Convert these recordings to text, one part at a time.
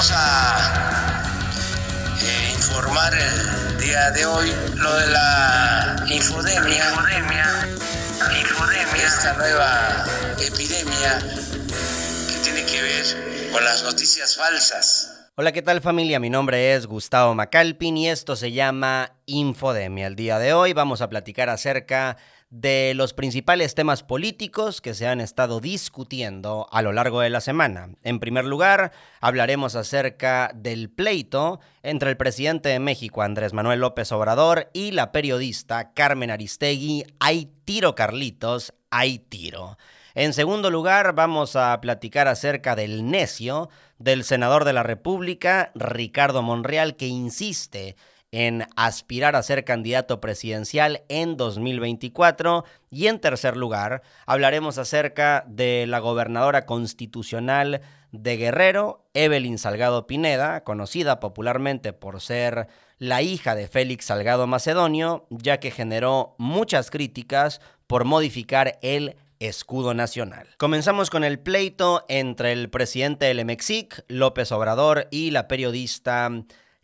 vamos a eh, informar el día de hoy lo de la infodemia. Infodemia. Infodemia. Esta nueva epidemia que tiene que ver con las noticias falsas. Hola, ¿qué tal familia? Mi nombre es Gustavo Macalpin y esto se llama Infodemia. El día de hoy vamos a platicar acerca de los principales temas políticos que se han estado discutiendo a lo largo de la semana. En primer lugar, hablaremos acerca del pleito entre el presidente de México, Andrés Manuel López Obrador, y la periodista Carmen Aristegui. Hay tiro, Carlitos, hay tiro. En segundo lugar, vamos a platicar acerca del necio del senador de la República, Ricardo Monreal, que insiste en aspirar a ser candidato presidencial en 2024. Y en tercer lugar, hablaremos acerca de la gobernadora constitucional de Guerrero, Evelyn Salgado Pineda, conocida popularmente por ser la hija de Félix Salgado Macedonio, ya que generó muchas críticas por modificar el escudo nacional. Comenzamos con el pleito entre el presidente del Mexic, López Obrador, y la periodista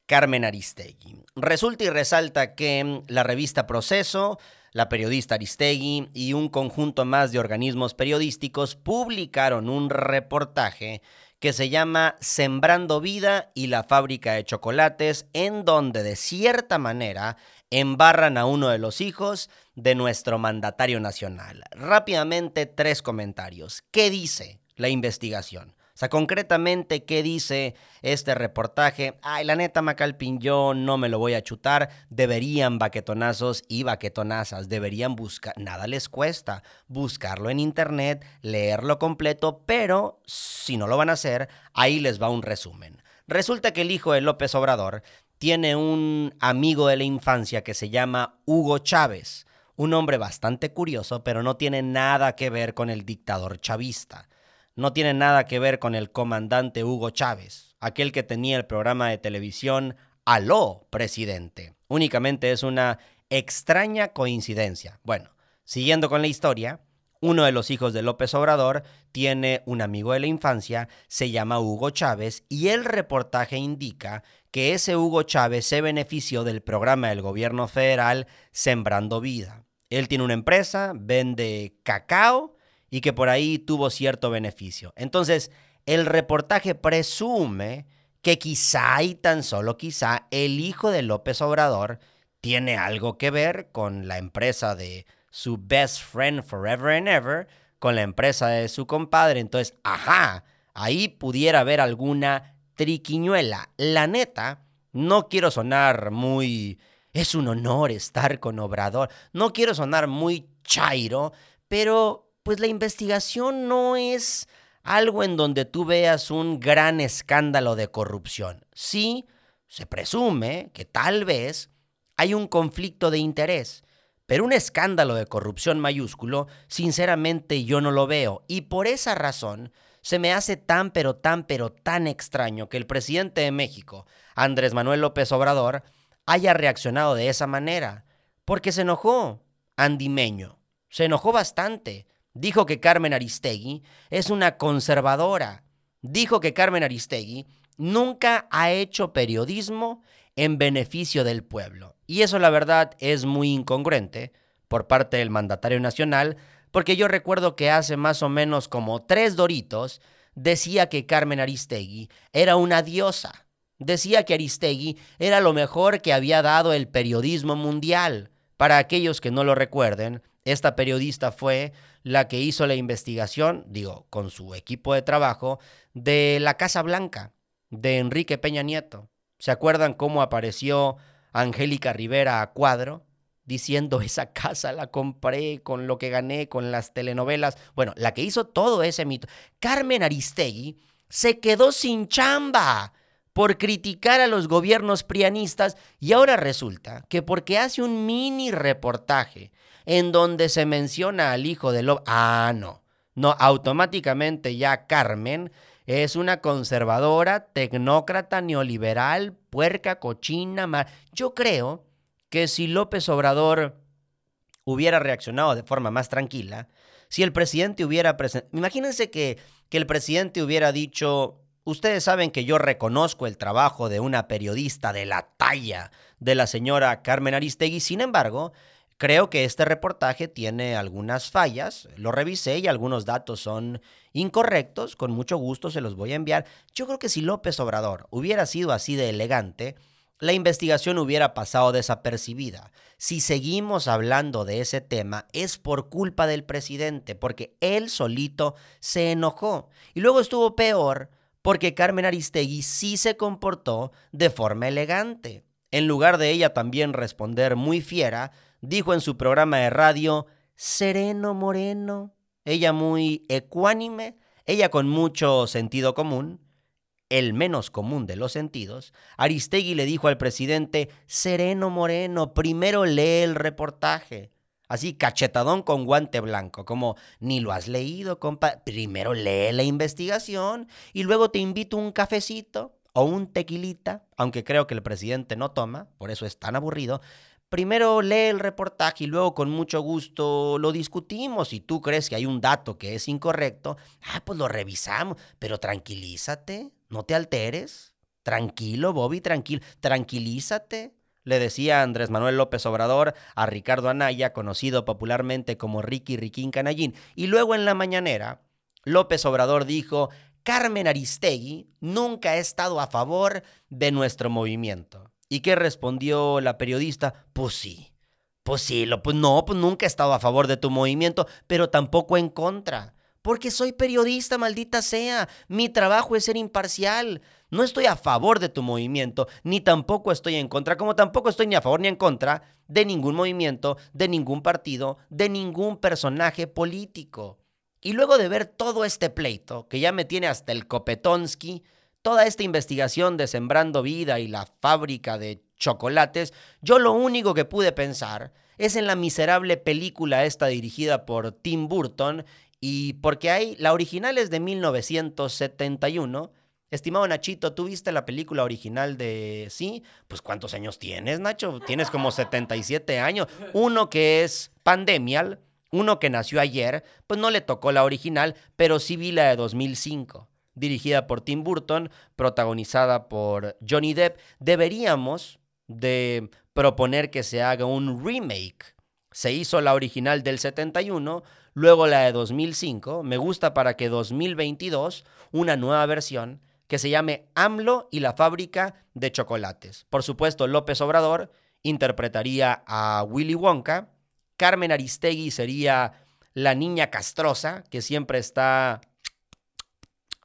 Carmen Aristegui. Resulta y resalta que la revista Proceso, la periodista Aristegui y un conjunto más de organismos periodísticos publicaron un reportaje que se llama Sembrando Vida y la fábrica de chocolates, en donde de cierta manera embarran a uno de los hijos de nuestro mandatario nacional. Rápidamente tres comentarios. ¿Qué dice la investigación? O sea, concretamente, ¿qué dice este reportaje? Ay, la neta, Macalpin, yo no me lo voy a chutar. Deberían baquetonazos y baquetonazas, deberían buscar, nada les cuesta buscarlo en internet, leerlo completo, pero si no lo van a hacer, ahí les va un resumen. Resulta que el hijo de López Obrador tiene un amigo de la infancia que se llama Hugo Chávez, un hombre bastante curioso, pero no tiene nada que ver con el dictador chavista no tiene nada que ver con el comandante Hugo Chávez, aquel que tenía el programa de televisión Aló, presidente. Únicamente es una extraña coincidencia. Bueno, siguiendo con la historia, uno de los hijos de López Obrador tiene un amigo de la infancia, se llama Hugo Chávez, y el reportaje indica que ese Hugo Chávez se benefició del programa del gobierno federal Sembrando Vida. Él tiene una empresa, vende cacao y que por ahí tuvo cierto beneficio. Entonces, el reportaje presume que quizá y tan solo quizá el hijo de López Obrador tiene algo que ver con la empresa de su best friend forever and ever, con la empresa de su compadre. Entonces, ajá, ahí pudiera haber alguna triquiñuela. La neta, no quiero sonar muy... Es un honor estar con Obrador. No quiero sonar muy chairo, pero pues la investigación no es algo en donde tú veas un gran escándalo de corrupción. Sí, se presume que tal vez hay un conflicto de interés, pero un escándalo de corrupción mayúsculo, sinceramente yo no lo veo. Y por esa razón se me hace tan, pero tan, pero tan extraño que el presidente de México, Andrés Manuel López Obrador, haya reaccionado de esa manera. Porque se enojó, andimeño. Se enojó bastante. Dijo que Carmen Aristegui es una conservadora. Dijo que Carmen Aristegui nunca ha hecho periodismo en beneficio del pueblo. Y eso la verdad es muy incongruente por parte del mandatario nacional, porque yo recuerdo que hace más o menos como tres doritos decía que Carmen Aristegui era una diosa. Decía que Aristegui era lo mejor que había dado el periodismo mundial. Para aquellos que no lo recuerden, esta periodista fue la que hizo la investigación, digo, con su equipo de trabajo, de la Casa Blanca, de Enrique Peña Nieto. ¿Se acuerdan cómo apareció Angélica Rivera a cuadro? Diciendo, esa casa la compré con lo que gané con las telenovelas. Bueno, la que hizo todo ese mito. Carmen Aristegui se quedó sin chamba por criticar a los gobiernos prianistas y ahora resulta que porque hace un mini reportaje en donde se menciona al hijo de López. Ah, no. No, automáticamente ya Carmen es una conservadora, tecnócrata, neoliberal, puerca, cochina. Mar... Yo creo que si López Obrador hubiera reaccionado de forma más tranquila, si el presidente hubiera presentado... Imagínense que, que el presidente hubiera dicho Ustedes saben que yo reconozco el trabajo de una periodista de la talla de la señora Carmen Aristegui, sin embargo, creo que este reportaje tiene algunas fallas, lo revisé y algunos datos son incorrectos, con mucho gusto se los voy a enviar. Yo creo que si López Obrador hubiera sido así de elegante, la investigación hubiera pasado desapercibida. Si seguimos hablando de ese tema es por culpa del presidente, porque él solito se enojó. Y luego estuvo peor porque Carmen Aristegui sí se comportó de forma elegante. En lugar de ella también responder muy fiera, dijo en su programa de radio, sereno moreno, ella muy ecuánime, ella con mucho sentido común, el menos común de los sentidos, Aristegui le dijo al presidente, Sereno Moreno, primero lee el reportaje. Así, cachetadón con guante blanco, como, ni lo has leído, compa, primero lee la investigación y luego te invito un cafecito o un tequilita, aunque creo que el presidente no toma, por eso es tan aburrido, primero lee el reportaje y luego con mucho gusto lo discutimos. Si tú crees que hay un dato que es incorrecto, ah, pues lo revisamos, pero tranquilízate, no te alteres. Tranquilo, Bobby, tranquilo, tranquilízate. Le decía Andrés Manuel López Obrador a Ricardo Anaya, conocido popularmente como Ricky Riquín Canallín. Y luego en la mañanera, López Obrador dijo, Carmen Aristegui nunca ha estado a favor de nuestro movimiento. ¿Y qué respondió la periodista? Pues sí. Pues sí, pues no, pues nunca he estado a favor de tu movimiento, pero tampoco en contra. Porque soy periodista, maldita sea. Mi trabajo es ser imparcial. No estoy a favor de tu movimiento, ni tampoco estoy en contra, como tampoco estoy ni a favor ni en contra de ningún movimiento, de ningún partido, de ningún personaje político. Y luego de ver todo este pleito, que ya me tiene hasta el Copetonsky, toda esta investigación de Sembrando Vida y la fábrica de chocolates, yo lo único que pude pensar es en la miserable película esta dirigida por Tim Burton y porque hay, la original es de 1971. Estimado Nachito, ¿tú viste la película original de... Sí? Pues ¿cuántos años tienes, Nacho? Tienes como 77 años. Uno que es Pandemial, uno que nació ayer, pues no le tocó la original, pero sí vi la de 2005 dirigida por Tim Burton, protagonizada por Johnny Depp, deberíamos de proponer que se haga un remake. Se hizo la original del 71, luego la de 2005, me gusta para que 2022, una nueva versión que se llame AMLO y la fábrica de chocolates. Por supuesto, López Obrador interpretaría a Willy Wonka, Carmen Aristegui sería la niña castrosa que siempre está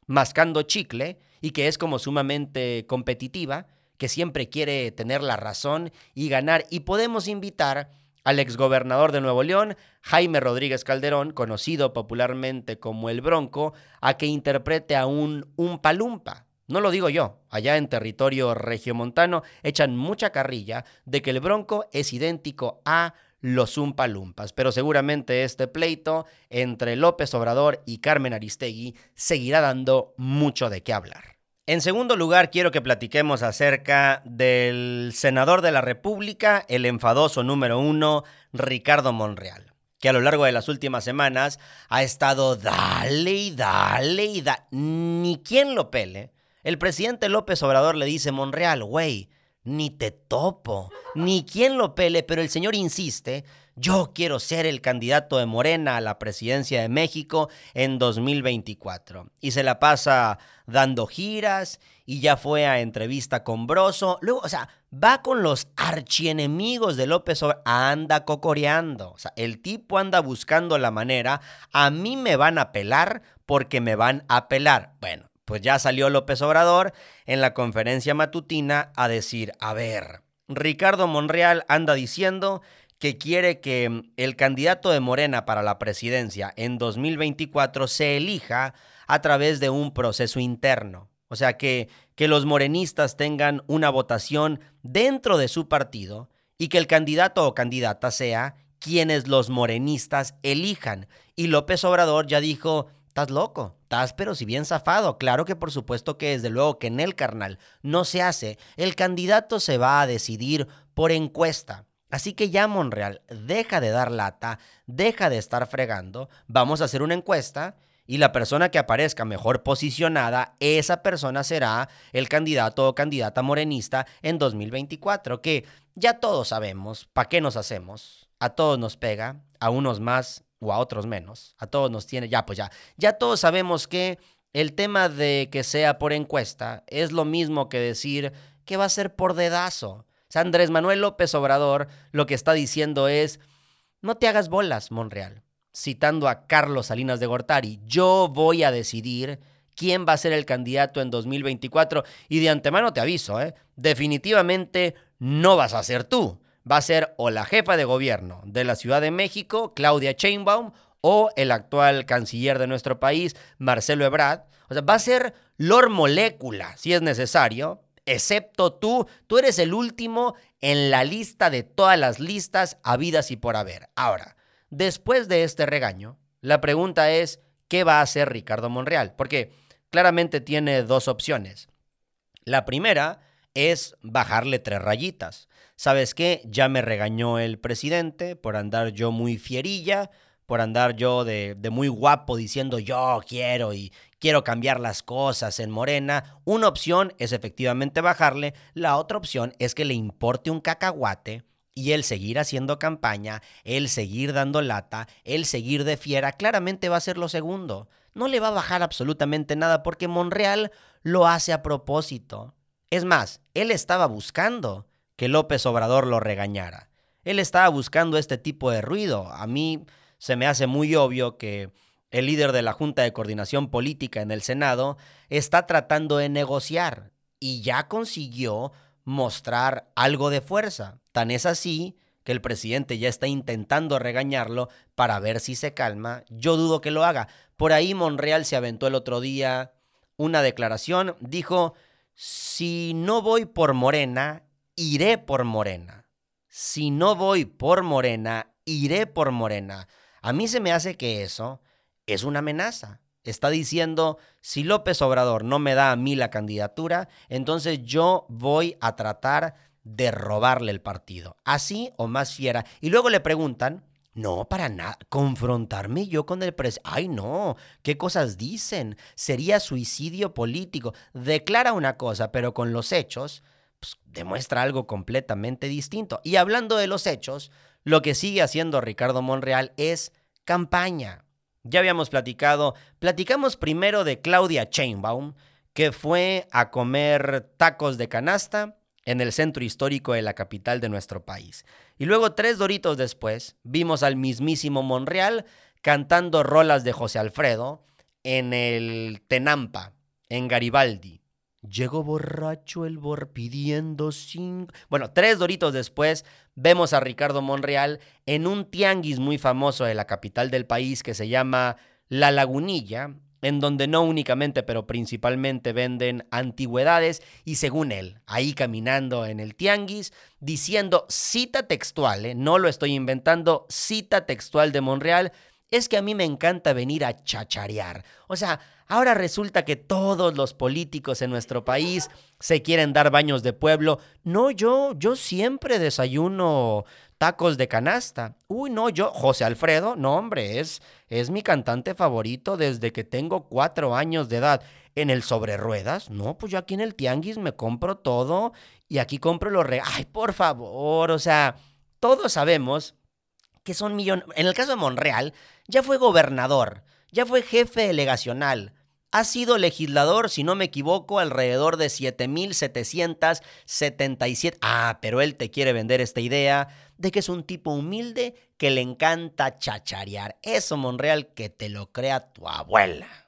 mascando chicle y que es como sumamente competitiva, que siempre quiere tener la razón y ganar. Y podemos invitar al exgobernador de Nuevo León, Jaime Rodríguez Calderón, conocido popularmente como el Bronco, a que interprete a un Umpalumpa. No lo digo yo, allá en territorio regiomontano echan mucha carrilla de que el Bronco es idéntico a los Zumpalumpas. Pero seguramente este pleito entre López Obrador y Carmen Aristegui seguirá dando mucho de qué hablar. En segundo lugar, quiero que platiquemos acerca del senador de la República, el enfadoso número uno, Ricardo Monreal, que a lo largo de las últimas semanas ha estado dale y dale y dale. Ni quien lo pele. El presidente López Obrador le dice, Monreal, güey, ni te topo, ni quien lo pele, pero el señor insiste, yo quiero ser el candidato de Morena a la presidencia de México en 2024. Y se la pasa dando giras y ya fue a entrevista con Broso. Luego, o sea, va con los archienemigos de López Obrador, anda cocoreando. O sea, el tipo anda buscando la manera, a mí me van a pelar porque me van a pelar. Bueno, pues ya salió López Obrador en la conferencia matutina a decir, a ver, Ricardo Monreal anda diciendo que quiere que el candidato de Morena para la presidencia en 2024 se elija a través de un proceso interno. O sea, que, que los morenistas tengan una votación dentro de su partido y que el candidato o candidata sea quienes los morenistas elijan. Y López Obrador ya dijo, Estás loco, estás pero si bien zafado. Claro que por supuesto que desde luego que en el carnal no se hace. El candidato se va a decidir por encuesta. Así que ya Monreal, deja de dar lata, deja de estar fregando, vamos a hacer una encuesta Y la persona que aparezca mejor posicionada, esa persona será el candidato o candidata morenista en 2024, que ya todos sabemos, ¿para qué nos hacemos? A todos nos pega, a unos más o a otros menos, a todos nos tiene, ya pues ya, ya todos sabemos que el tema de que sea por encuesta es lo mismo que decir que va a ser por dedazo. Andrés Manuel López Obrador lo que está diciendo es, no te hagas bolas, Monreal citando a Carlos Salinas de Gortari, yo voy a decidir quién va a ser el candidato en 2024 y de antemano te aviso, ¿eh? definitivamente no vas a ser tú, va a ser o la jefa de gobierno de la Ciudad de México, Claudia Sheinbaum, o el actual canciller de nuestro país, Marcelo Ebrard. O sea, va a ser Lord Molécula, si es necesario, excepto tú, tú eres el último en la lista de todas las listas habidas y por haber. Ahora, Después de este regaño, la pregunta es, ¿qué va a hacer Ricardo Monreal? Porque claramente tiene dos opciones. La primera es bajarle tres rayitas. ¿Sabes qué? Ya me regañó el presidente por andar yo muy fierilla, por andar yo de, muy guapo diciendo yo quiero y quiero cambiar las cosas en Morena. Una opción es efectivamente bajarle, la otra opción es que le importe un cacahuate y el seguir haciendo campaña, el seguir dando lata, el seguir de fiera, claramente va a ser lo segundo. No le va a bajar absolutamente nada porque Monreal lo hace a propósito. Es más, él estaba buscando que López Obrador lo regañara. Él estaba buscando este tipo de ruido. A mí se me hace muy obvio que el líder de la Junta de Coordinación Política en el Senado está tratando de negociar y ya consiguió mostrar algo de fuerza. Tan es así que el presidente ya está intentando regañarlo para ver si se calma. Yo dudo que lo haga. Por ahí Monreal se aventó el otro día una declaración. Dijo, si no voy por Morena, iré por Morena. Si no voy por Morena, iré por Morena. A mí se me hace que eso es una amenaza está diciendo, si López Obrador no me da a mí la candidatura, entonces yo voy a tratar de robarle el partido. Así o más fiera. Y luego le preguntan, no, para nada. Confrontarme yo con el presidente. Ay, no. ¿Qué cosas dicen? Sería suicidio político. Declara una cosa, pero con los hechos pues, demuestra algo completamente distinto. Y hablando de los hechos, lo que sigue haciendo Ricardo Monreal es campaña. Ya habíamos platicado, platicamos primero de Claudia Chainbaum, que fue a comer tacos de canasta en el centro histórico de la capital de nuestro país. Y luego, tres doritos después, vimos al mismísimo Monreal cantando rolas de José Alfredo en el Tenampa, en Garibaldi. Llegó borracho el bor pidiendo cinco. Bueno, tres doritos después vemos a Ricardo Monreal en un tianguis muy famoso de la capital del país que se llama La Lagunilla, en donde no únicamente, pero principalmente venden antigüedades y según él, ahí caminando en el tianguis, diciendo cita textual, ¿eh? no lo estoy inventando, cita textual de Monreal, es que a mí me encanta venir a chacharear. O sea, ahora resulta que todos los políticos en nuestro país se quieren dar baños de pueblo. No, yo, yo siempre desayuno tacos de canasta. Uy, no, yo, José Alfredo, no, hombre, es, es mi cantante favorito desde que tengo cuatro años de edad. En el sobre ruedas, no, pues yo aquí en el tianguis me compro todo y aquí compro los re... Ay, por favor, o sea, todos sabemos que son millones. En el caso de Monreal, ya fue gobernador, ya fue jefe delegacional, ha sido legislador, si no me equivoco, alrededor de 7.777. Ah, pero él te quiere vender esta idea de que es un tipo humilde que le encanta chacharear. Eso, Monreal, que te lo crea tu abuela.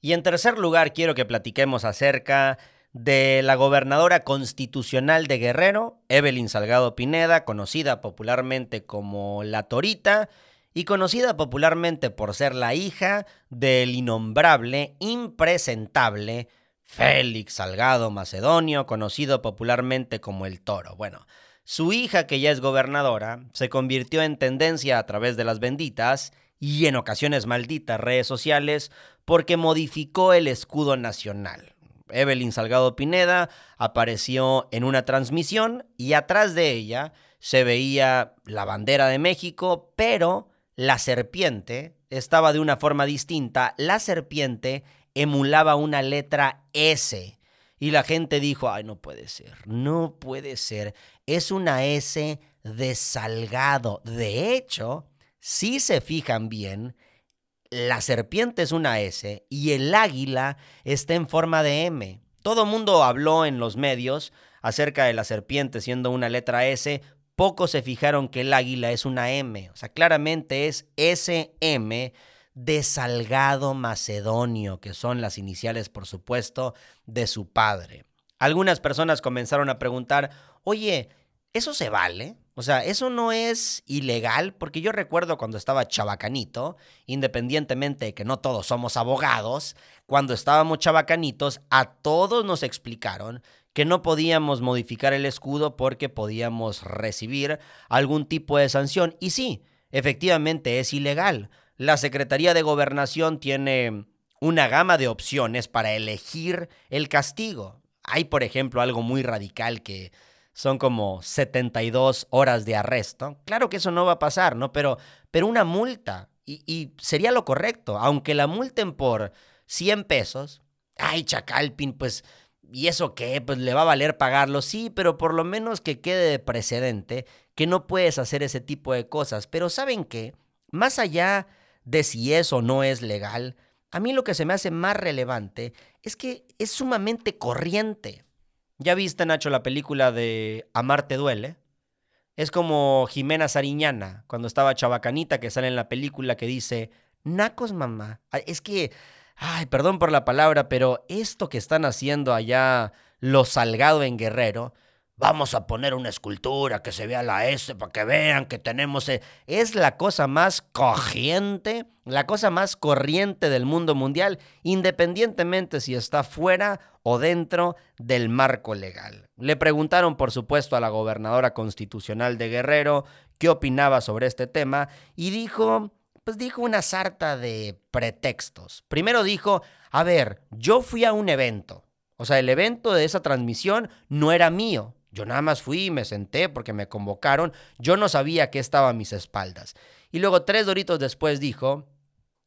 Y en tercer lugar, quiero que platiquemos acerca de la gobernadora constitucional de Guerrero, Evelyn Salgado Pineda, conocida popularmente como La Torita, y conocida popularmente por ser la hija del innombrable, impresentable Félix Salgado Macedonio, conocido popularmente como el Toro. Bueno, su hija, que ya es gobernadora, se convirtió en tendencia a través de las benditas y en ocasiones malditas redes sociales porque modificó el escudo nacional. Evelyn Salgado Pineda apareció en una transmisión y atrás de ella se veía la bandera de México, pero la serpiente estaba de una forma distinta, la serpiente emulaba una letra S. Y la gente dijo, ay, no puede ser, no puede ser. Es una S de Salgado. De hecho, si se fijan bien, la serpiente es una S y el águila está en forma de M. Todo mundo habló en los medios acerca de la serpiente siendo una letra S. Pocos se fijaron que el águila es una M. O sea, claramente es SM de Salgado Macedonio, que son las iniciales, por supuesto, de su padre. Algunas personas comenzaron a preguntar, oye, ¿eso se vale? O sea, eso no es ilegal, porque yo recuerdo cuando estaba chabacanito, independientemente de que no todos somos abogados, cuando estábamos chabacanitos, a todos nos explicaron que no podíamos modificar el escudo porque podíamos recibir algún tipo de sanción. Y sí, efectivamente es ilegal. La Secretaría de Gobernación tiene una gama de opciones para elegir el castigo. Hay, por ejemplo, algo muy radical que son como 72 horas de arresto. Claro que eso no va a pasar, ¿no? Pero, pero una multa, y, sería lo correcto, aunque la multen por 100 pesos, ay, Chacalpin, pues, ¿y eso qué? Pues le va a valer pagarlo, sí, pero por lo menos que quede de precedente que no puedes hacer ese tipo de cosas. Pero ¿saben qué? Más allá de si eso no es legal, a mí lo que se me hace más relevante es que es sumamente corriente. ¿Ya viste, Nacho, la película de Amarte duele? Es como Jimena Sariñana, cuando estaba chabacanita, que sale en la película que dice, Nacos, mamá. Es que, ay, perdón por la palabra, pero esto que están haciendo allá los Salgado en Guerrero, vamos a poner una escultura que se vea la S para que vean que tenemos... E-". Es la cosa más corriente, la cosa más corriente del mundo mundial, independientemente si está fuera o dentro del marco legal. Le preguntaron, por supuesto, a la gobernadora constitucional de Guerrero qué opinaba sobre este tema y dijo, pues dijo una sarta de pretextos. Primero dijo, a ver, yo fui a un evento. O sea, el evento de esa transmisión no era mío. Yo nada más fui y me senté porque me convocaron. Yo no sabía qué estaba a mis espaldas. Y luego tres doritos después dijo,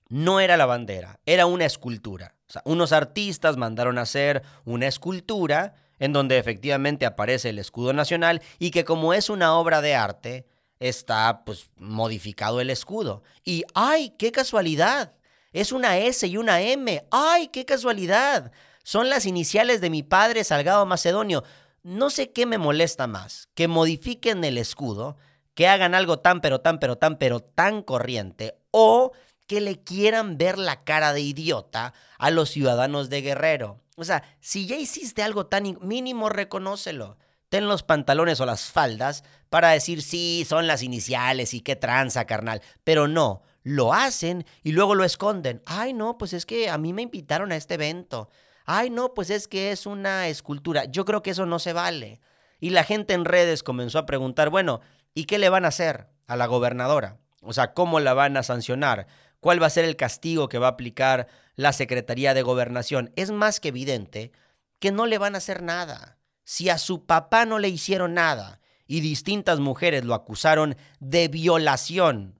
no era la bandera, era una escultura. O sea, unos artistas mandaron a hacer una escultura en donde efectivamente aparece el escudo nacional y que como es una obra de arte, está pues modificado el escudo. Y ¡ay, qué casualidad! Es una S y una M. ¡Ay, qué casualidad! Son las iniciales de mi padre Salgado Macedonio. No sé qué me molesta más, que modifiquen el escudo, que hagan algo tan, pero tan, pero tan, pero tan corriente, o que le quieran ver la cara de idiota a los ciudadanos de Guerrero. O sea, si ya hiciste algo tan mínimo, reconócelo. Ten los pantalones o las faldas para decir, sí, son las iniciales y qué tranza, carnal. Pero no, lo hacen y luego lo esconden. Ay, no, pues es que a mí me invitaron a este evento ay no, pues es que es una escultura. Yo creo que eso no se vale. Y la gente en redes comenzó a preguntar, bueno, ¿y qué le van a hacer a la gobernadora? O sea, ¿cómo la van a sancionar? ¿Cuál va a ser el castigo que va a aplicar la Secretaría de Gobernación? Es más que evidente que no le van a hacer nada. Si a su papá no le hicieron nada y distintas mujeres lo acusaron de violación,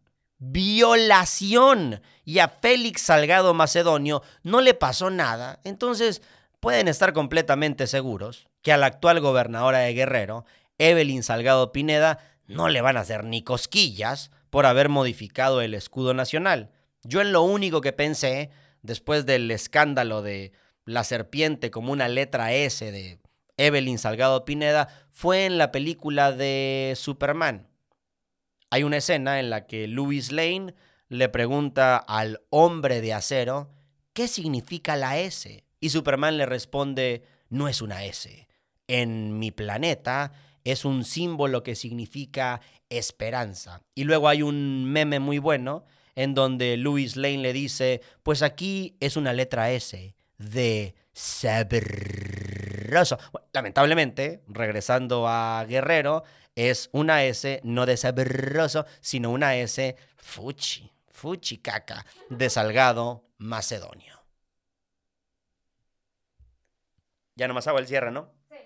violación y a Félix Salgado Macedonio no le pasó nada, entonces pueden estar completamente seguros que a la actual gobernadora de Guerrero, Evelyn Salgado Pineda, no le van a hacer ni cosquillas por haber modificado el escudo nacional. Yo en lo único que pensé, después del escándalo de la serpiente como una letra S de Evelyn Salgado Pineda, fue en la película de Superman hay una escena en la que Louis Lane le pregunta al hombre de acero qué significa la S. Y Superman le responde, no es una S. En mi planeta es un símbolo que significa esperanza. Y luego hay un meme muy bueno en donde Louis Lane le dice, pues aquí es una letra S de lamentablemente, regresando a Guerrero, es una S no de sabroso, sino una S fuchi, fuchi caca, de Salgado Macedonio. Ya nomás hago el cierre, ¿no? Sí.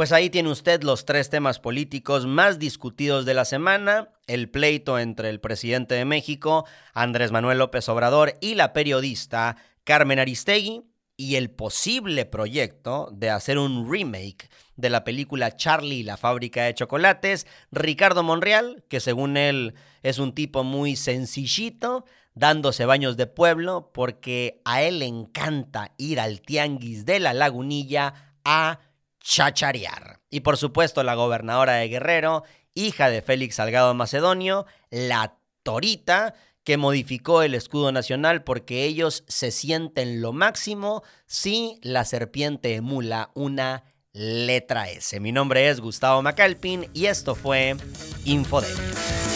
Pues ahí tiene usted los tres temas políticos más discutidos de la semana, el pleito entre el presidente de México, Andrés Manuel López Obrador, y la periodista Carmen Aristegui, y el posible proyecto de hacer un remake de la película Charlie y la fábrica de chocolates, Ricardo Monreal, que según él es un tipo muy sencillito, dándose baños de pueblo, porque a él le encanta ir al tianguis de la lagunilla a chacharear. Y por supuesto la gobernadora de Guerrero, hija de Félix Salgado Macedonio, la Torita, que modificó el escudo nacional porque ellos se sienten lo máximo si la serpiente emula una letra S. Mi nombre es Gustavo Macalpin y esto fue Infodemia.